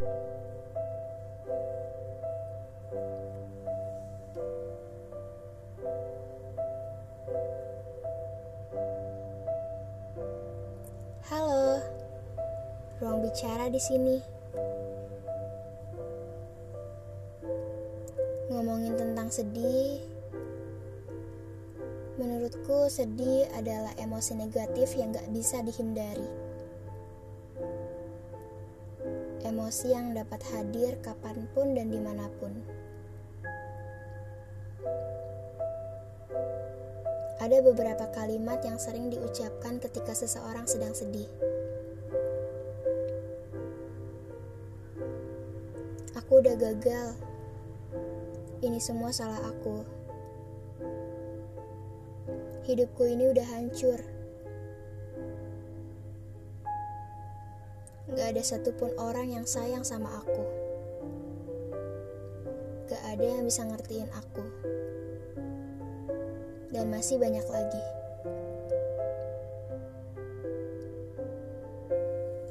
Halo, ruang bicara di sini. Ngomongin tentang sedih, menurutku sedih adalah emosi negatif yang gak bisa dihindari. Emosi yang dapat hadir kapan pun dan di mana pun. Ada beberapa kalimat yang sering diucapkan ketika seseorang sedang sedih. Aku udah gagal ini semua salah aku. Hidupku ini udah hancur. Gak ada satupun orang yang sayang sama aku. Gak ada yang bisa ngertiin aku. Dan masih banyak lagi.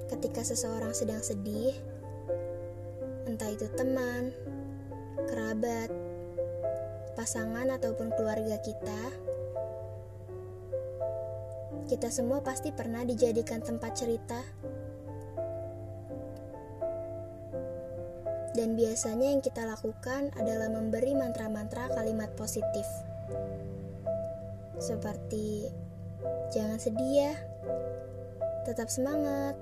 Ketika seseorang sedang sedih, entah itu teman, kerabat, pasangan, ataupun keluarga kita, kita semua pasti pernah dijadikan tempat cerita. Dan biasanya yang kita lakukan adalah memberi mantra-mantra kalimat positif. Seperti, jangan sedih ya, tetap semangat.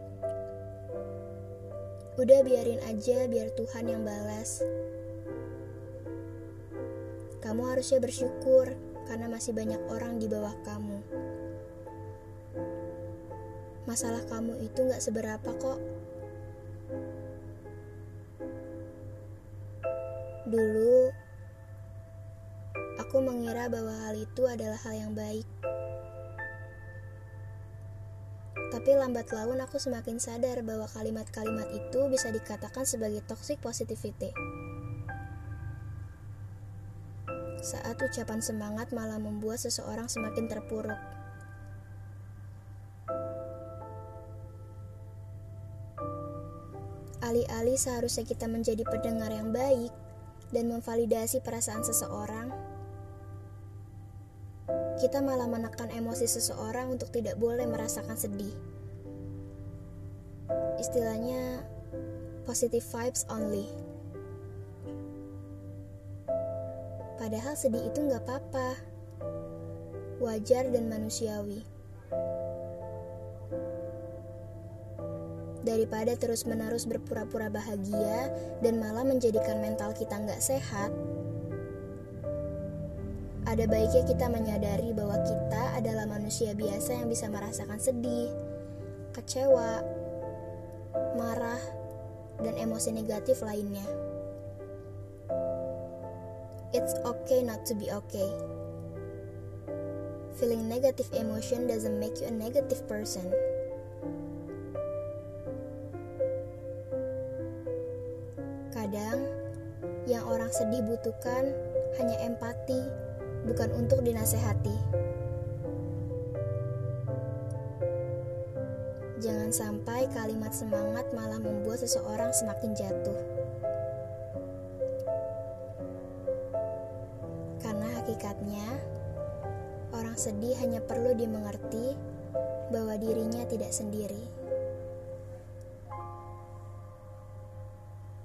Udah biarin aja biar Tuhan yang balas. Kamu harusnya bersyukur karena masih banyak orang di bawah kamu. Masalah kamu itu gak seberapa kok. Dulu, aku mengira bahwa hal itu adalah hal yang baik. Tapi lambat laun aku semakin sadar bahwa kalimat-kalimat itu bisa dikatakan sebagai toxic positivity. saat ucapan semangat malah membuat seseorang semakin terpuruk. Alih-alih seharusnya kita menjadi pendengar yang baik dan memvalidasi perasaan seseorang, kita malah menekan emosi seseorang untuk tidak boleh merasakan sedih. Istilahnya, positive vibes only. Padahal sedih itu nggak apa-apa. Wajar dan manusiawi. Daripada terus-menerus berpura-pura bahagia dan malah menjadikan mental kita nggak sehat, ada baiknya kita menyadari bahwa kita adalah manusia biasa yang bisa merasakan sedih, kecewa, marah, dan emosi negatif lainnya. It's okay not to be okay. Feeling negative emotion doesn't make you a negative person. Kadang, yang orang sedih butuhkan hanya empati, bukan untuk dinasehati. Jangan sampai kalimat semangat malah membuat seseorang semakin jatuh. Hakikatnya, orang sedih hanya perlu dimengerti bahwa dirinya tidak sendiri.